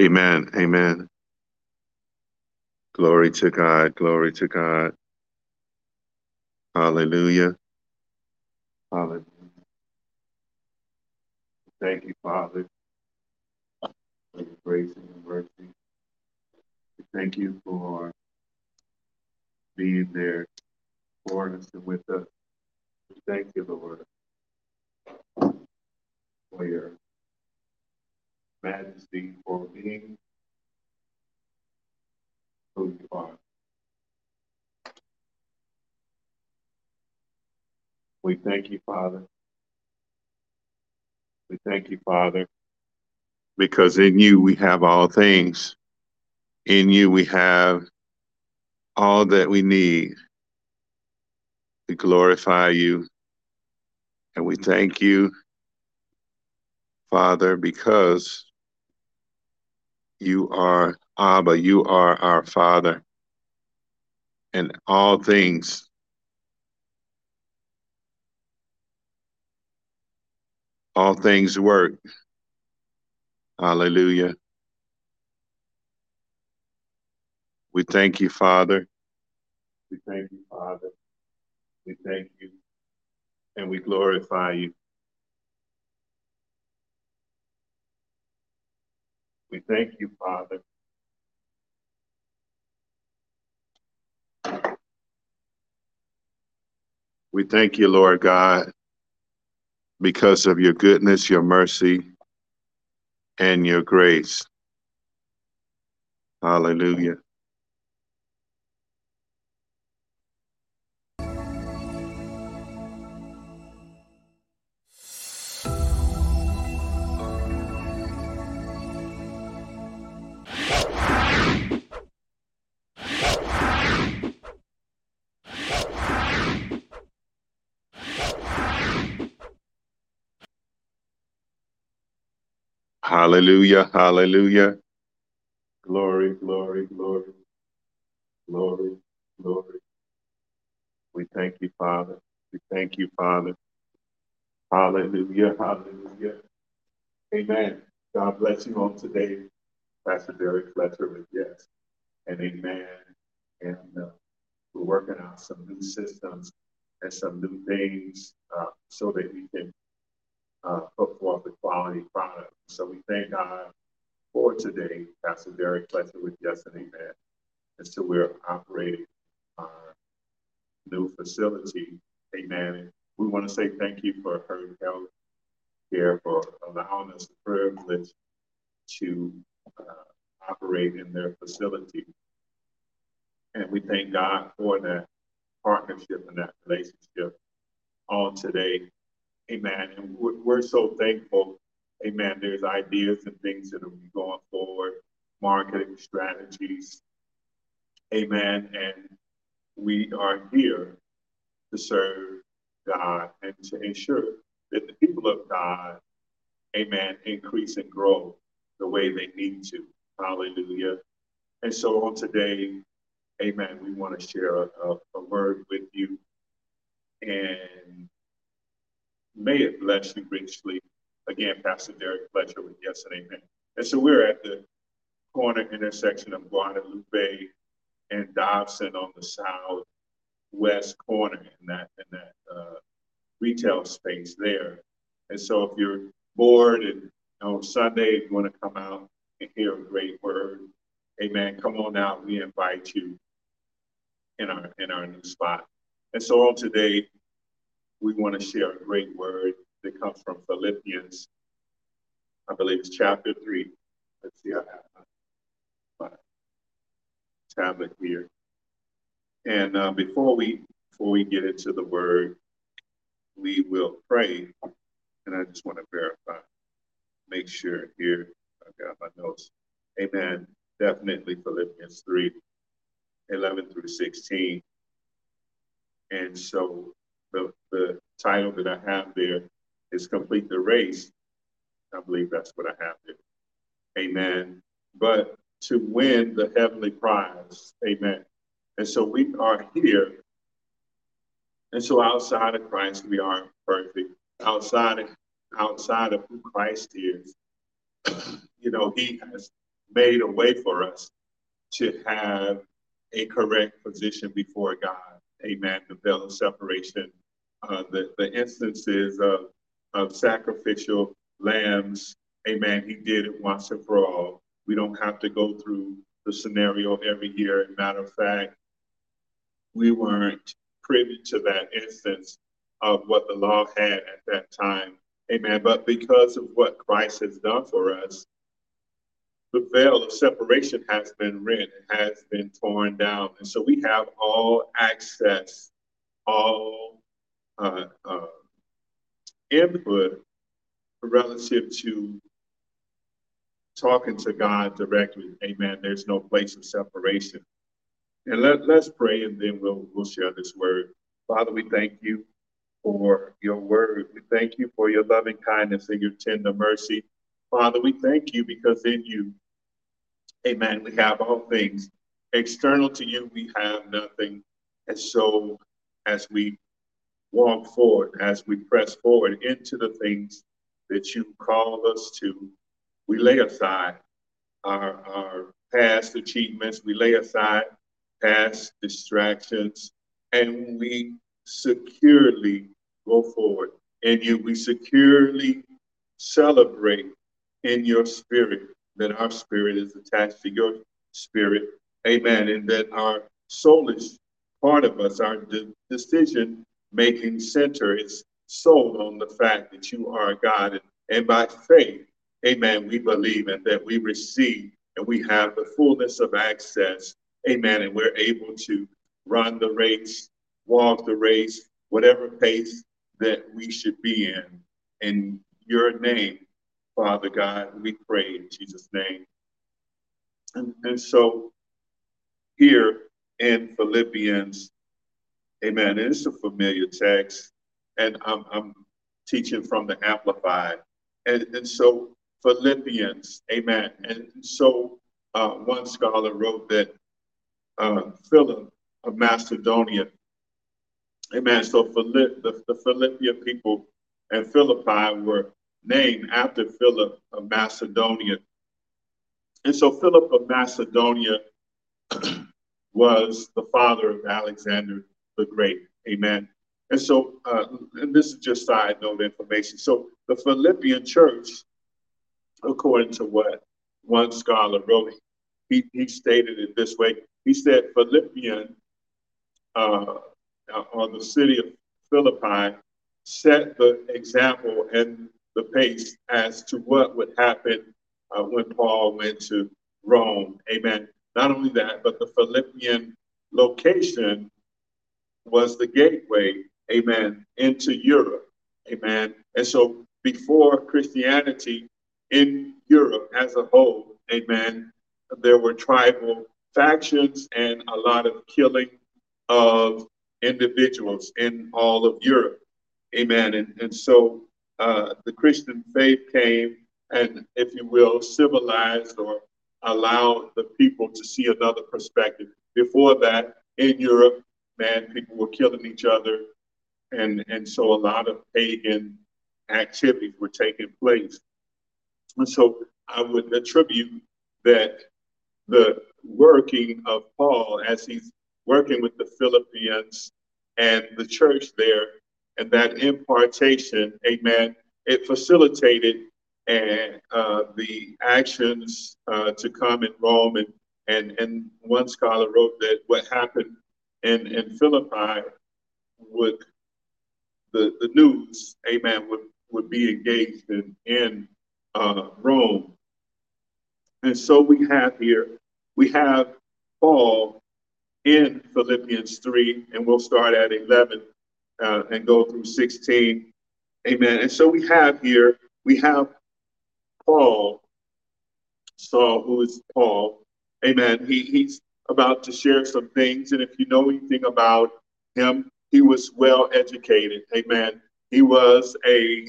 Amen. Amen. Glory to God. Glory to God. Hallelujah. Hallelujah. Thank you, Father, for your grace and your mercy. Thank you for being there for us and with us. Thank you, Lord, for your majesty, for being who you are. We thank you, Father. We thank you, Father, because in you we have all things. In you we have all that we need. We glorify you and we thank you, Father, because you are Abba, you are our Father, and all things all things work. Hallelujah. We thank you, Father. We thank you, Father. We thank you and we glorify you. We thank you, Father. We thank you, Lord God, because of your goodness, your mercy, and your grace. Hallelujah. Hallelujah. Hallelujah. Glory, glory, glory, glory, glory. We thank you, Father. We thank you, Father. Hallelujah. Hallelujah. Amen. God bless you on today, Pastor Derrick Fletcher with yes. And amen. And uh, we're working out some new systems and some new things uh, so that we can uh, put forth a quality product. So we thank God for today, Pastor Derrick Fletcher with yes and amen. And so we're operating our new facility. Amen. And we want to say thank you for her health care for allowing us the privilege to uh, operate in their facility. And we thank God for that partnership and that relationship on today. Amen. And we're, we're so thankful. Amen. There's ideas and things that are going forward, marketing strategies. Amen. And we are here to serve God and to ensure that the people of God, amen, increase and grow the way they need to. Hallelujah. And so on today, amen, we want to share a, a, a word with you. And may it bless you richly. Again, Pastor Derrick Fletcher with Yes and Amen. And so we're at the corner intersection of Guadalupe and Dobson on the southwest corner in that in that uh, retail space there. And so if you're bored and on Sunday you want to come out and hear a great word, amen, come on out. We invite you in our in our new spot. And so on today, we want to share a great word that comes from Philippians, I believe it's chapter three. Let's see, I have my, my tablet here. And uh, before we before we get into the word, we will pray. And I just want to verify, make sure here, I got my notes. Amen. Definitely Philippians 3 11 through 16. And so the, the title that I have there is Complete the Race. I believe that's what I have there. Amen. But to win the heavenly prize. Amen. And so we are here and so outside of Christ, we aren't perfect. Outside of outside of who Christ is, you know, He has made a way for us to have a correct position before God. Amen. The veil of separation, uh, the, the instances of, of sacrificial lambs. Amen. He did it once and for all. We don't have to go through the scenario every year. Matter of fact, we weren't privy to that instance of what the law had at that time. Amen. But because of what Christ has done for us, the veil of separation has been rent, it has been torn down. And so we have all access, all uh, uh, input relative to talking to God directly. Amen. There's no place of separation. And let, let's pray and then we'll, we'll share this word. Father, we thank you for your word. We thank you for your loving kindness and your tender mercy. Father, we thank you because in you, amen, we have all things. External to you, we have nothing. And so as we walk forward, as we press forward into the things that you called us to, we lay aside our, our past achievements, we lay aside past distractions, and we securely go forward. In you, we securely celebrate in your spirit that our spirit is attached to your spirit. Amen. And that our soulish part of us, our de- decision making center, is sold on the fact that you are God. And, and by faith, amen, we believe and that we receive and we have the fullness of access. Amen. And we're able to run the race, walk the race, whatever pace that we should be in. In your name, Father God, we pray in Jesus' name. And, and so here in Philippians, amen, it's a familiar text, and I'm, I'm teaching from the Amplified. And, and so Philippians, amen. And so uh, one scholar wrote that uh, Philip of Macedonia, amen. So Philipp, the, the Philippian people and Philippi were named after Philip of Macedonia. And so Philip of Macedonia was the father of Alexander the Great. Amen. And so, uh, and this is just side note information. So the Philippian church, according to what one scholar wrote, he, he stated it this way. He said Philippian, uh, or the city of Philippi, set the example and the pace as to what would happen uh, when Paul went to Rome. Amen. Not only that, but the Philippian location was the gateway, amen, into Europe. Amen. And so before Christianity in Europe as a whole, amen, there were tribal factions and a lot of killing of individuals in all of Europe. Amen. And, and so uh, the Christian faith came and, if you will, civilized or allowed the people to see another perspective. Before that, in Europe, man, people were killing each other. And, and so a lot of pagan activities were taking place. And so I would attribute that the working of Paul as he's working with the Philippians and the church there and that impartation, amen, it facilitated and uh, the actions uh, to come in Rome. And, and, and one scholar wrote that what happened in, in Philippi would, the, the news, amen, would, would be engaged in, in uh, Rome. And so we have here, we have Paul in Philippians 3, and we'll start at 11 uh, and go through 16. Amen. And so we have here, we have Paul, Saul, who is Paul. Amen. He, he's about to share some things. And if you know anything about him, he was well educated. Amen. He was a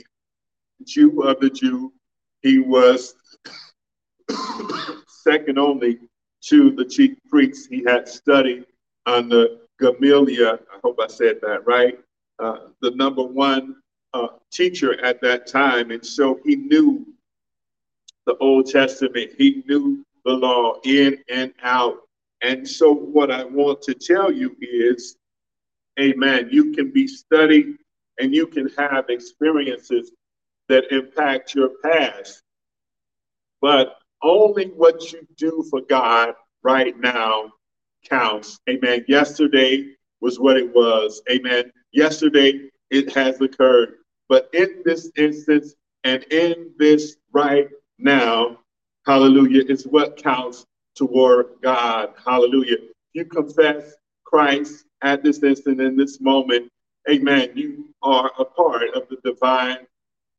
Jew of the Jew. He was second only to the chief priests. He had studied under Gamaliel. I hope I said that right. Uh, the number one uh, teacher at that time. And so he knew the Old Testament. He knew the law in and out. And so, what I want to tell you is, amen, you can be studied and you can have experiences that impact your past, but only what you do for God right now counts. Amen. Yesterday was what it was. Amen. Yesterday it has occurred. But in this instance and in this right now, hallelujah, is what counts toward God. Hallelujah. You confess Christ at this instant, in this moment, amen. You are a part of the divine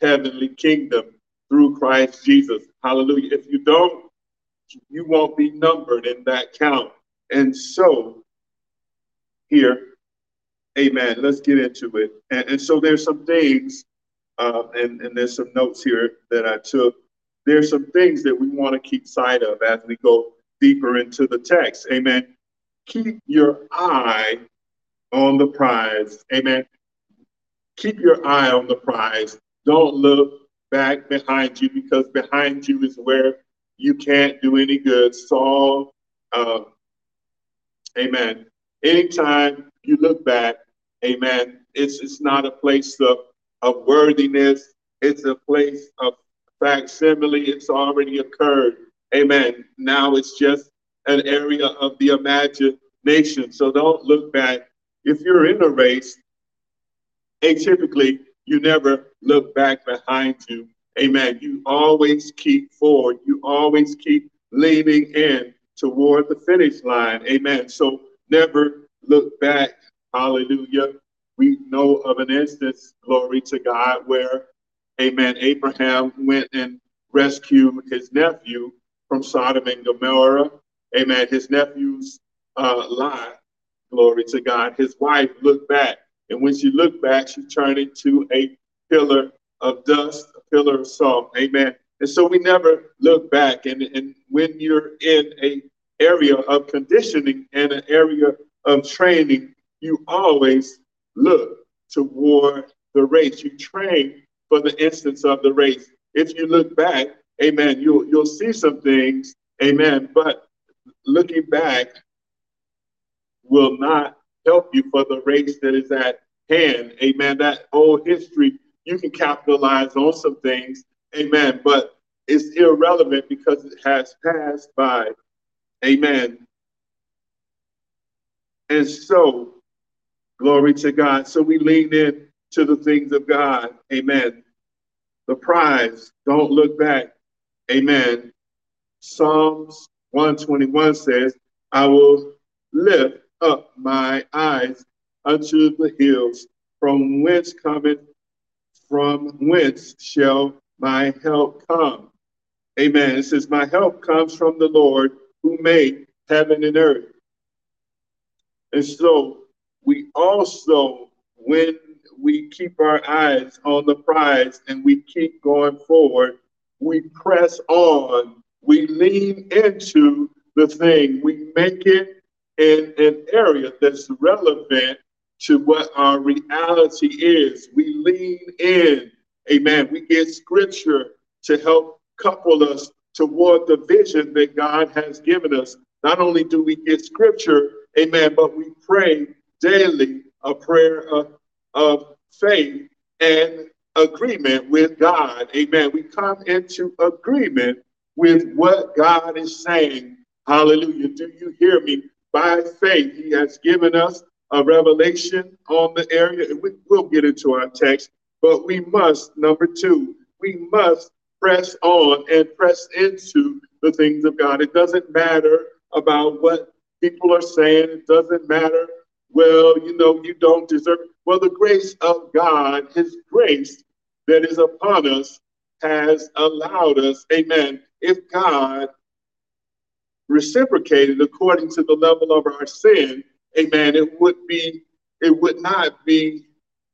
heavenly kingdom through Christ Jesus. Hallelujah. If you don't, you won't be numbered in that count. And so, here, amen, let's get into it. And, and so, there's some things, uh, and, and there's some notes here that I took. There's some things that we want to keep sight of as we go deeper into the text. Amen. Keep your eye on the prize. Amen. Keep your eye on the prize. Don't look back behind you because behind you is where you can't do any good. Saul, uh, amen. Anytime you look back, amen, it's, it's not a place of, of worthiness. It's a place of facsimile. It's already occurred. Amen. Now it's just an area of the imagination. So don't look back. If you're in a race, atypically, you never look back behind you. Amen. You always keep forward. You always keep leaning in toward the finish line. Amen. So never look back. Hallelujah. We know of an instance, glory to God, where, amen, Abraham went and rescued his nephew from Sodom and Gomorrah. Amen. His nephew's uh, lie, glory to God. His wife looked back, and when she looked back, she turned into a pillar of dust, a pillar of salt. Amen. And so we never look back. And, and when you're in a area of conditioning and an area of training, you always look toward the race. You train for the instance of the race. If you look back, amen, you'll you'll see some things, amen. But looking back will not help you for the race that is at hand. Amen. That old history, you can capitalize on some things. Amen. But it's irrelevant because it has passed by. Amen. And so, glory to God. So we lean in to the things of God. Amen. The prize, don't look back. Amen. Psalms 121 says, I will lift up my eyes unto the hills, from whence cometh, from whence shall my help come? Amen. It says, My help comes from the Lord who made heaven and earth. And so we also, when we keep our eyes on the prize and we keep going forward, we press on, we lean into the thing, we make it in an area that's relevant to what our reality is. We lean in, amen. We get scripture to help couple us toward the vision that God has given us. Not only do we get scripture, amen, but we pray daily a prayer of, of faith and agreement with God. Amen. We come into agreement with what God is saying. Hallelujah. Do you hear me? By faith, He has given us a revelation on the area. And we, will get into our text, but we must, number two, we must press on and press into the things of God. It doesn't matter about what people are saying, it doesn't matter, well, you know, you don't deserve. Well, the grace of God, His grace that is upon us, has allowed us, amen. If God reciprocated according to the level of our sin, amen, it would be, it would not be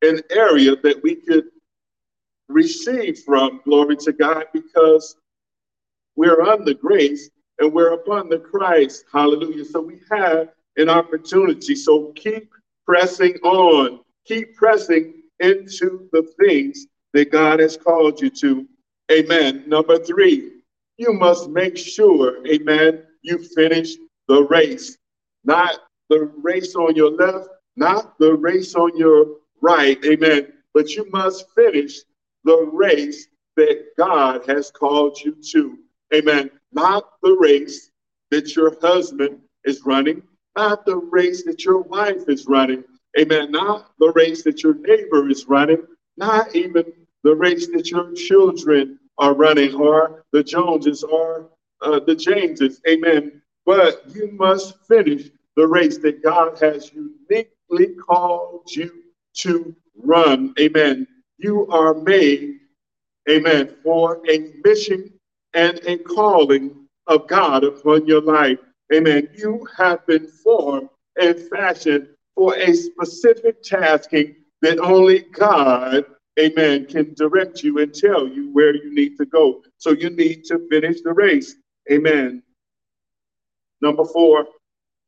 an area that we could receive from, glory to God, because we're on the grace and we're upon the Christ. Hallelujah. So we have an opportunity. So keep pressing on, keep pressing into the things that God has called you to. Amen. Number three, you must make sure, amen, you finish the race. Not the race on your left, not the race on your right, amen, but you must finish the race that God has called you to. Amen. Not the race that your husband is running, not the race that your wife is running. Amen. Not the race that your neighbor is running, not even the race that your children are running, or the Joneses or uh, the Jameses. Amen. But you must finish the race that God has uniquely called you to run. Amen. You are made, amen, for a mission and a calling of God upon your life. Amen. You have been formed and fashioned for a specific tasking that only God, amen, can direct you and tell you where you need to go. So you need to finish the race. Amen. Number four,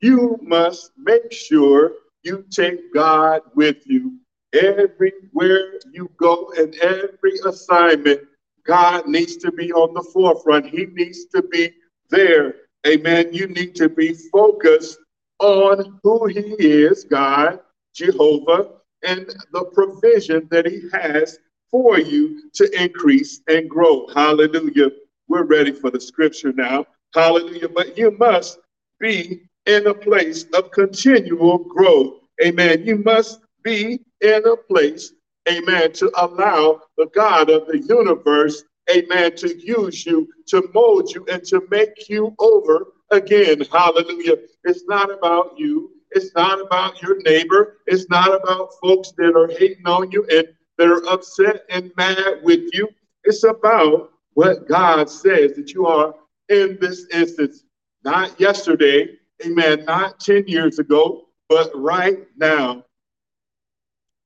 you must make sure you take God with you everywhere you go and every assignment. God needs to be on the forefront. He needs to be there. Amen. You need to be focused on who He is, God, Jehovah, and the provision that He has for you to increase and grow. Hallelujah. We're ready for the scripture now. Hallelujah. But you must be in a place of continual growth. Amen. You must be in a place, amen, to allow the God of the universe, amen, to use you, to mold you, and to make you over again. Hallelujah. It's not about you. It's not about your neighbor. It's not about folks that are hating on you and that are upset and mad with you. It's about what God says that you are in this instance, not yesterday, amen, not 10 years ago, but right now.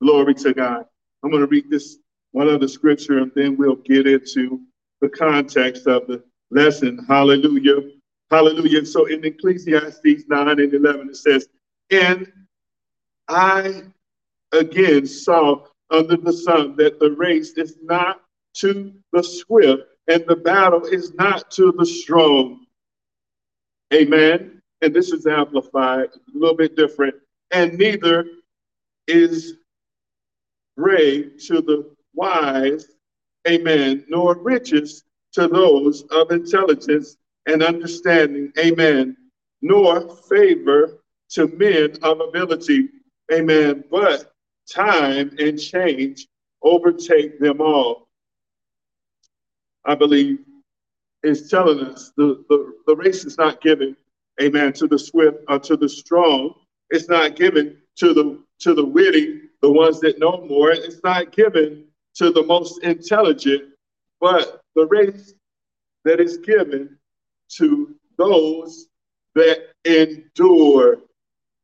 Glory to God. I'm going to read this one other scripture and then we'll get into the context of the lesson. Hallelujah. Hallelujah. So in Ecclesiastes 9 and 11, it says, And I again saw under the sun that the race is not to the swift and the battle is not to the strong. Amen. And this is amplified, a little bit different. And neither is great to the wise, amen, nor riches to those of intelligence and understanding, amen, nor favor to men of ability, amen, but time and change overtake them all. I believe is telling us the, the, the race is not given, amen, to the swift or to the strong. It's not given to the to the witty the ones that know more. It's not given to the most intelligent, but the race that is given to those that endure,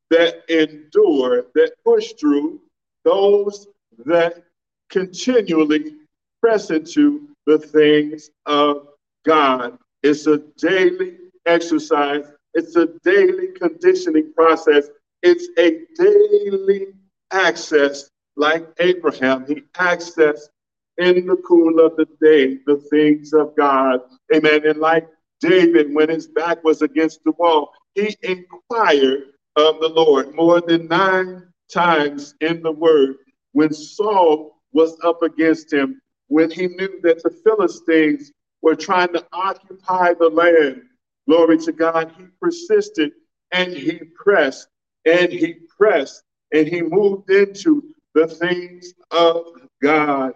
that endure, that push through, those that continually press into the things of God. It's a daily exercise, it's a daily conditioning process, it's a daily access like Abraham. He accessed in the cool of the day the things of God. Amen. And like David, when his back was against the wall, he inquired of the Lord more than nine times in the word. When Saul was up against him, when he knew that the Philistines were trying to occupy the land, glory to God, he persisted and he pressed and he pressed and he moved into the things of God.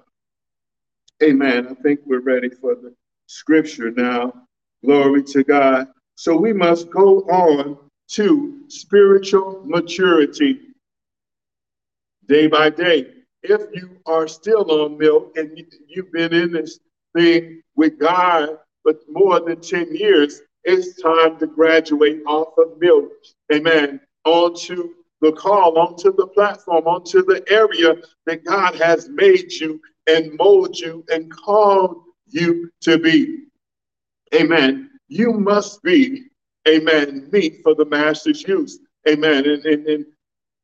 Amen. I think we're ready for the scripture now. Glory to God. So we must go on to spiritual maturity day by day. If you are still on milk and you've been in this thing with God for more than 10 years, it's time to graduate off of milk. Amen. Onto the call, onto the platform, onto the area that God has made you and molded you and called you to be. Amen. You must be, amen, meet for the master's use. Amen. And, and, and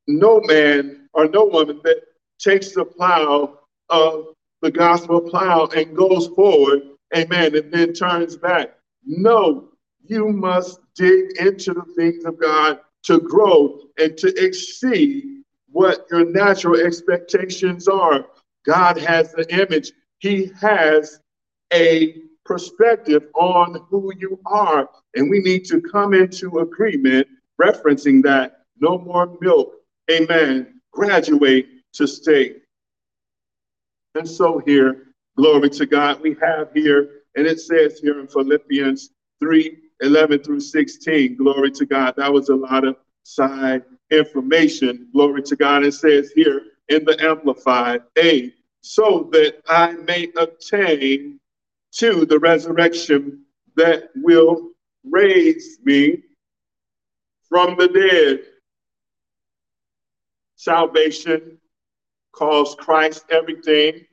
no man or no woman that takes the plow of the gospel plow and goes forward, amen, and then turns back. No, you must dig into the things of God to grow and to exceed what your natural expectations are. God has the image, He has a perspective on who you are. And we need to come into agreement, referencing that no more milk, amen, graduate to state. And so here, glory to God, we have here, and it says here in Philippians 3 11 through 16, glory to God. That was a lot of side information, glory to God. It says here in the Amplified, A, so that I may obtain to the resurrection that will raise me from the dead. Salvation calls Christ everything.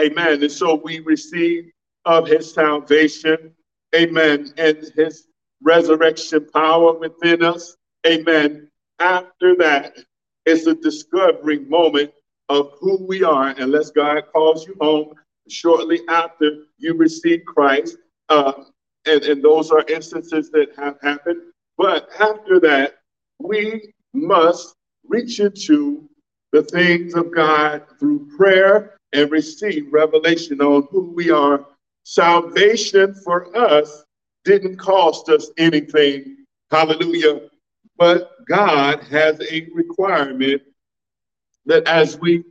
Amen. And so we receive of his salvation. Amen. And his resurrection power within us. Amen. After that, it's a discovery moment of who we are, unless God calls you home shortly after you receive Christ. Uh, and, and those are instances that have happened. But after that, we must reach into the things of God through prayer and receive revelation on who we are. Salvation for us didn't cost us anything. Hallelujah. But God has a requirement that as we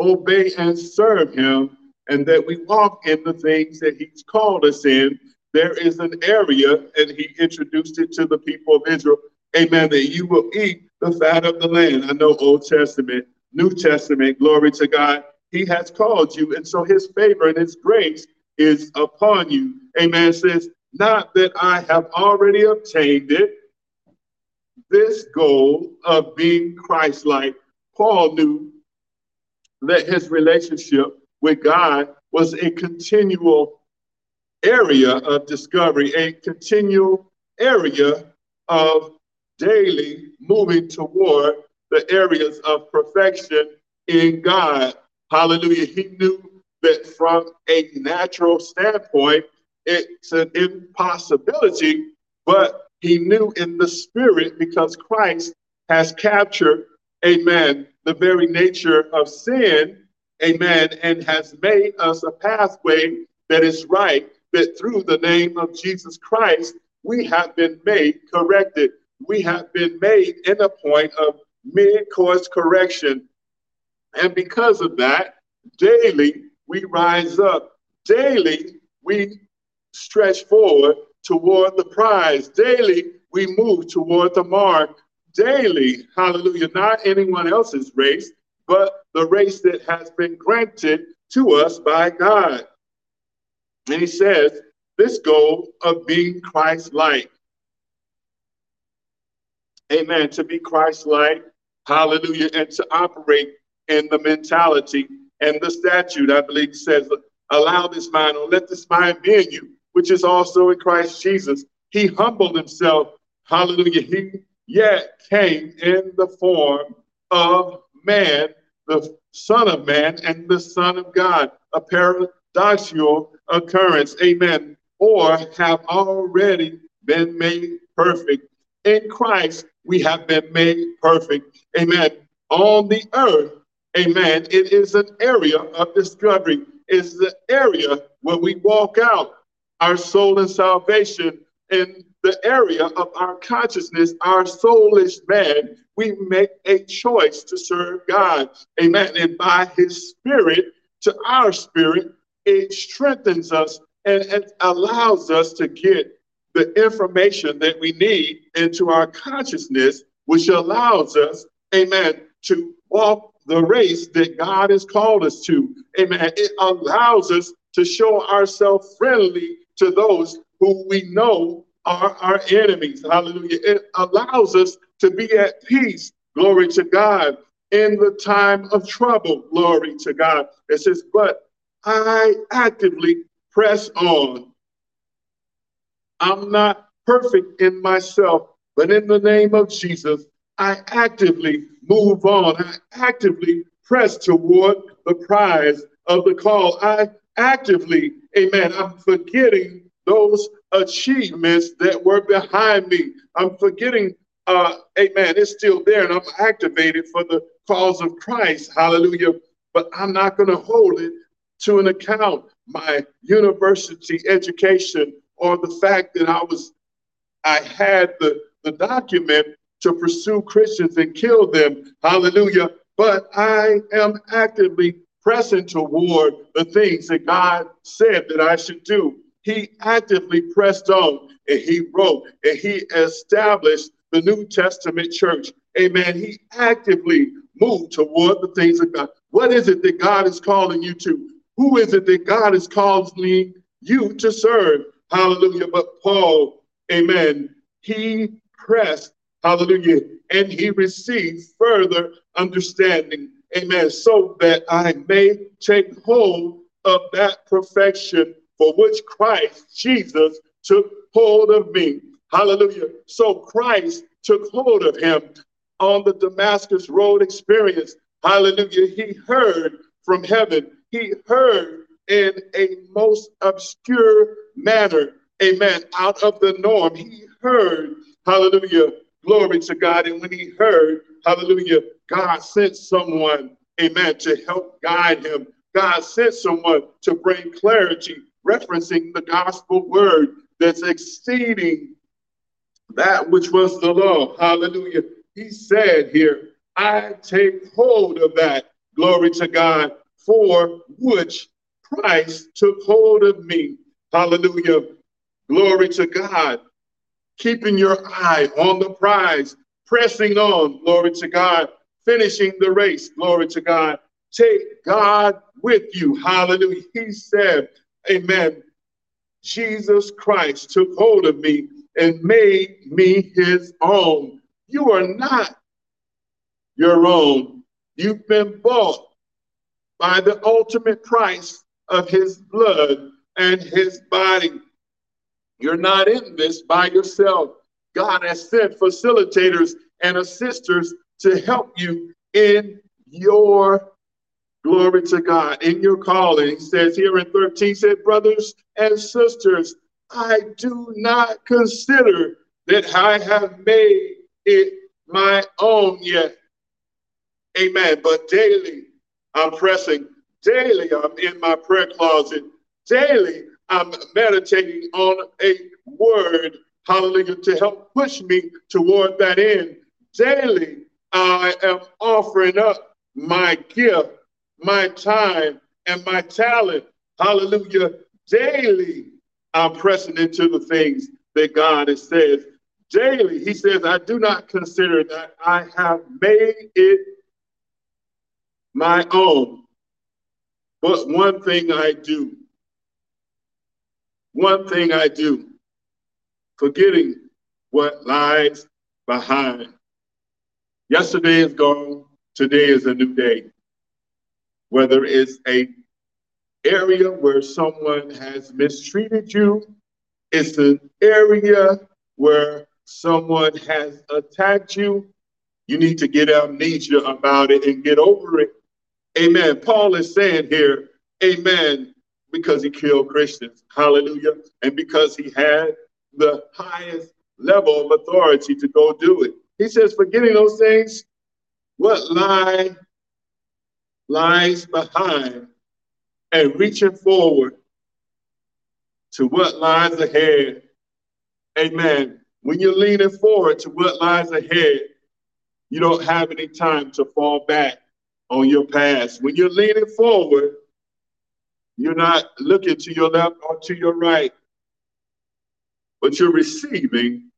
obey and serve Him, and that we walk in the things that He's called us in, there is an area, and He introduced it to the people of Israel. Amen. That you will eat the fat of the land. I know Old Testament, New Testament, glory to God. He has called you, and so His favor and His grace is upon you. Amen. Says, not that I have already obtained it, this goal of being Christ like. Paul knew that his relationship with God was a continual area of discovery, a continual area of daily moving toward the areas of perfection in God. Hallelujah. He knew that from a natural standpoint, it's an impossibility, but he knew in the spirit because Christ has captured, amen, the very nature of sin amen, and has made us a pathway that is right, that through the name of Jesus Christ, we have been made corrected. We have been made in a point of mid course correction. And because of that, daily we rise up. Daily we stretch forward toward the prize. Daily we move toward the mark. Daily, hallelujah, not anyone else's race, but the race that has been granted to us by God. And he says, this goal of being Christ like. Amen. To be Christ like, hallelujah, and to operate in the mentality and the statute, I believe says, allow this mind or let this mind be in you, which is also in Christ Jesus. He humbled himself, hallelujah. He yet came in the form of man, the Son of Man, and the Son of God, a paradoxical occurrence, amen, or have already been made perfect. In Christ, we have been made perfect, amen. On the earth, amen, it is an area of discovery, it's the area where we walk out our soul and salvation in the area of our consciousness, our soulish man, we make a choice to serve God. Amen. And by his spirit to our spirit, it strengthens us and, and allows us to get the information that we need into our consciousness, which allows us, amen, to walk the race that God has called us to. Amen. It allows us to show ourselves friendly to those who we know are our enemies. Hallelujah. It allows us to be at peace. Glory to God. In the time of trouble. Glory to God. It says, but I actively press on. I'm not perfect in myself, but in the name of Jesus, I actively move on. I actively press toward the prize of the call. I actively, amen, I'm forgetting those achievements that were behind me. I'm forgetting, uh, amen, it's still there and I'm activated for the cause of Christ. Hallelujah. But I'm not going to hold it to an account my university education or the fact that I was I had the, the document to pursue Christians and kill them. Hallelujah. But I am actively pressing toward the things that God said that I should do. He actively pressed on and he wrote and he established the New Testament church. Amen. He actively moved toward the things of God. What is it that God is calling you to? Who is it that God is calling you to serve? Hallelujah. But Paul, amen, he pressed, hallelujah, and he received further understanding, amen, so that I may take hold of that perfection for which Christ Jesus took hold of me. Hallelujah. So Christ took hold of him on the Damascus Road experience. Hallelujah. He heard from heaven he heard in a most obscure manner, amen, out of the norm. He heard, hallelujah, glory to God. And when he heard, hallelujah, God sent someone, amen, to help guide him. God sent someone to bring clarity, referencing the gospel word that's exceeding that which was the law. Hallelujah. He said here, I take hold of that. Glory to God for which Christ took hold of me. Hallelujah. Glory to God. Keeping your eye on the prize, pressing on. Glory to God. Finishing the race. Glory to God. Take God with you. Hallelujah. He said, Amen. Jesus Christ took hold of me and made me his own. You are not your own. You've been bought by the ultimate price of his blood and his body. You're not in this by yourself. God has sent facilitators and assisters to help you in your glory to God, in your calling. He says here in 13, said, brothers and sisters, I do not consider that I have made it my own yet. Amen. But daily I'm pressing daily. I'm in my prayer closet daily. I'm meditating on a word, hallelujah, to help push me toward that end. Daily, I am offering up my gift, my time, and my talent. Hallelujah. Daily, I'm pressing into the things that God has said. Daily, He says, I do not consider that I have made it my own. But one thing I do, one thing I do, forgetting what lies behind. Yesterday is gone, today is a new day. Whether it's a area where someone has mistreated you, it's an area where someone has attacked you, you need to get amnesia about it and get over it Amen. Paul is saying here, amen, because he killed Christians. Hallelujah. And because he had the highest level of authority to go do it. He says, forgetting those things, what lie lies behind and reaching forward to what lies ahead. Amen. When you're leaning forward to what lies ahead, you don't have any time to fall back on your past. When you're leaning forward, you're not looking to your left or to your right, but you're receiving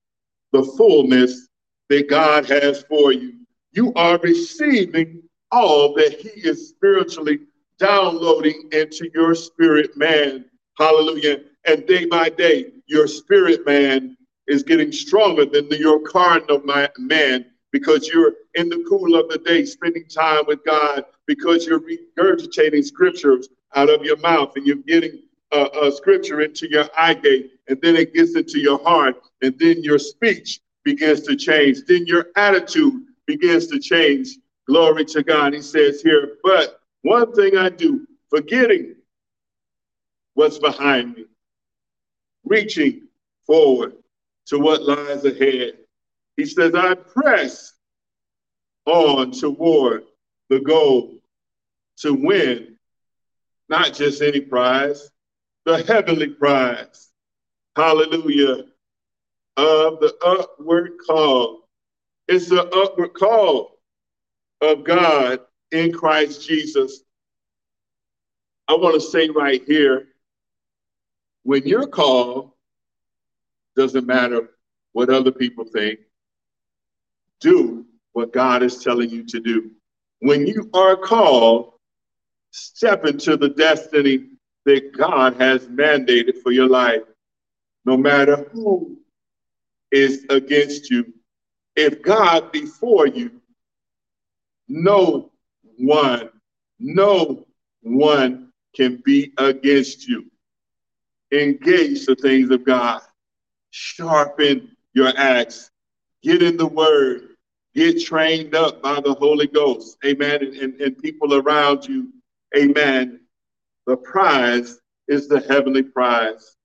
the fullness that God has for you. You are receiving all that He is spiritually downloading into your spirit man. Hallelujah. And day by day, your spirit man is getting stronger than your carnal man because you're in the cool of the day spending time with God, because you're regurgitating scriptures out of your mouth and you're getting a scripture into your eye gate, and then it gets into your heart, and then your speech begins to change, then your attitude begins to change. Glory to God. He says here, but one thing I do, forgetting what's behind me, reaching forward to what lies ahead. He says, I press on toward the goal to win not just any prize, the heavenly prize. Hallelujah. Of the upward call. It's the upward call of God in Christ Jesus. I want to say right here when you're called, doesn't matter what other people think, do what God is telling you to do. When you are called, step into the destiny that God has mandated for your life, no matter who is against you. If God before you, no one, no one can be against you. Engage the things of God. Sharpen your axe. Get in the word. Get trained up by the Holy Ghost. Amen. And, and, and people around you. Amen. The prize is the heavenly prize.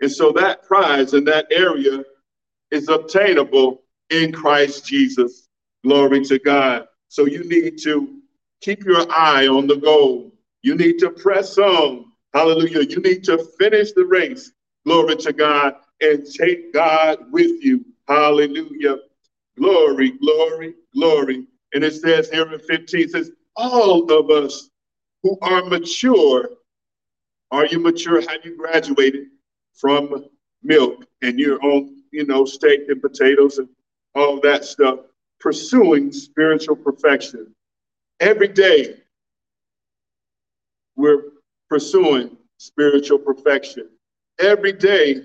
And so that prize in that area is obtainable in Christ Jesus. Glory to God. So you need to keep your eye on the goal. You need to press on. Hallelujah. You need to finish the race. Glory to God and take God with you. Hallelujah. Glory, glory, glory. And it says here in 15, it says, all of us who are mature, are you mature? Have you graduated from milk and you're on, you know, steak and potatoes and all that stuff, pursuing spiritual perfection? Every day, we're pursuing spiritual perfection. Every day,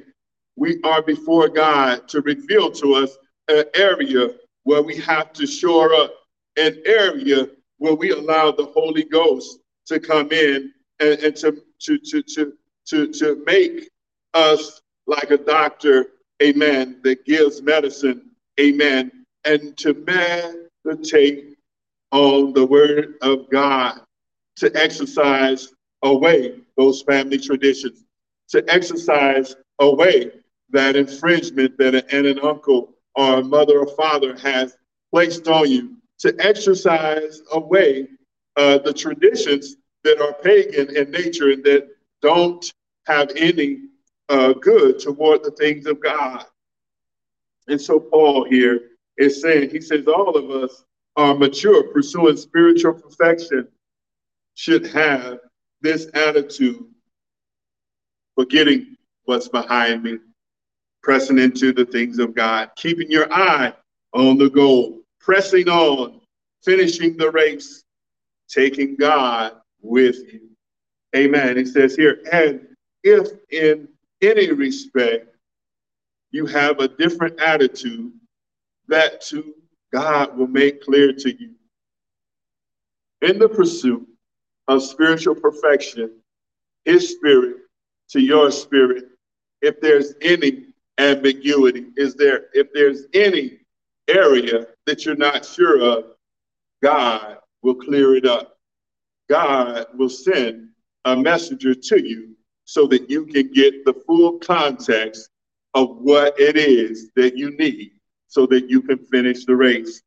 we are before God to reveal to us an area where we have to shore up, an area where we allow the Holy Ghost to come in and, and to, to, to, to, to, to make us like a doctor, amen, that gives medicine, amen, and to meditate on the word of God, to exercise away those family traditions, to exercise away that infringement that an aunt and uncle or a mother or father has placed on you, to exercise away uh, the traditions that are pagan in nature and that don't have any uh, good toward the things of God. And so Paul here is saying, he says, all of us are mature, pursuing spiritual perfection, should have this attitude, forgetting what's behind me, pressing into the things of God, keeping your eye on the goal, pressing on, finishing the race, taking God with you. Amen. He says here, and if in any respect you have a different attitude, that too God will make clear to you. In the pursuit of spiritual perfection, his spirit to your spirit, if there's any ambiguity, is there, if there's any area that you're not sure of, God will clear it up. God will send a messenger to you so that you can get the full context of what it is that you need so that you can finish the race.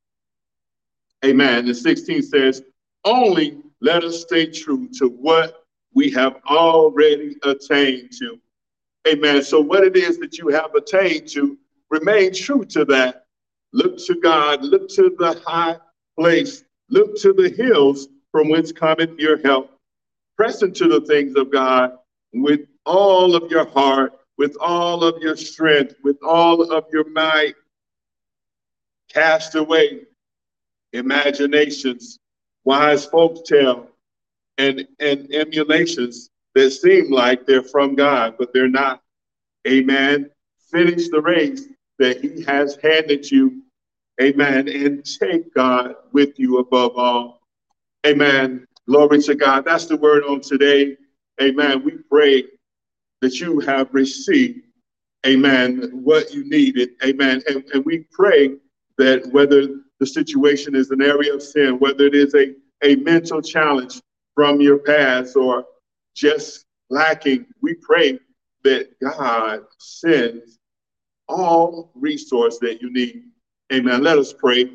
Amen. And 16 says, only let us stay true to what we have already attained to. Amen. So, what it is that you have attained to, remain true to that. Look to God, look to the high place, look to the hills from whence cometh your help. Press into the things of God with all of your heart, with all of your strength, with all of your might. Cast away imaginations, wise folk tale, and, and emulations that seem like they're from God, but they're not. Amen. Finish the race that He has handed you. Amen. And take God with you above all. Amen. Glory to God. That's the word on today. Amen. We pray that you have received, amen, what you needed. Amen. And, and we pray that whether the situation is an area of sin, whether it is a, a mental challenge from your past or just lacking, we pray that God sends all resource that you need. Amen. Let us pray.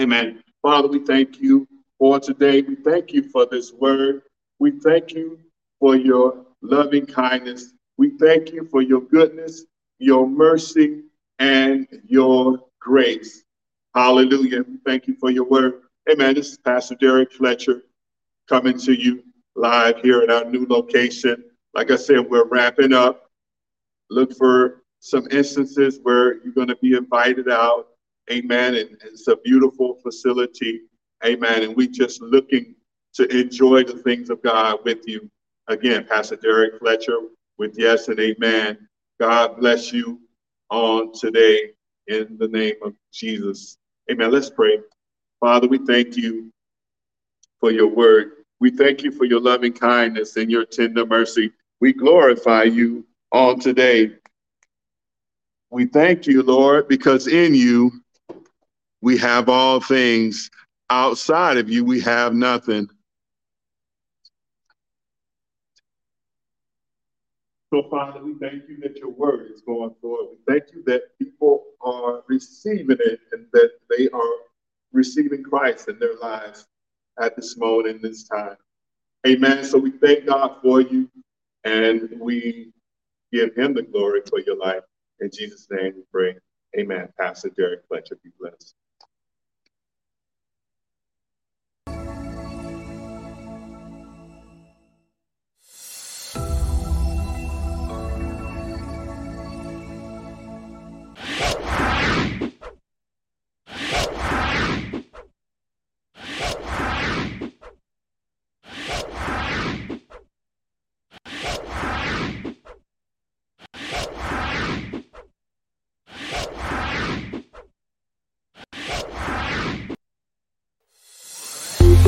Amen. Father, we thank you for today. We thank you for this word. We thank you for your loving kindness. We thank you for your goodness, your mercy, and your grace. Hallelujah. Thank you for your word. Amen. This is Pastor Derrick Fletcher coming to you live here at our new location. Like I said, we're wrapping up. Look for some instances where you're going to be invited out. Amen. And, and it's a beautiful facility. Amen. And we just looking to enjoy the things of God with you. Again, Pastor Derrick Fletcher with yes and amen. God bless you on today in the name of Jesus. Amen. Let's pray. Father, we thank you for your word. We thank you for your loving kindness and your tender mercy. We glorify you on today. We thank you, Lord, because in you we have all things. Outside of you, we have nothing. So, Father, we thank you that your word is going forward. We thank you that people are receiving it and that they are receiving Christ in their lives at this moment in this time. Amen. So we thank God for you and we give him the glory for your life. In Jesus' name we pray. Amen. Pastor Derrick Fletcher, be blessed.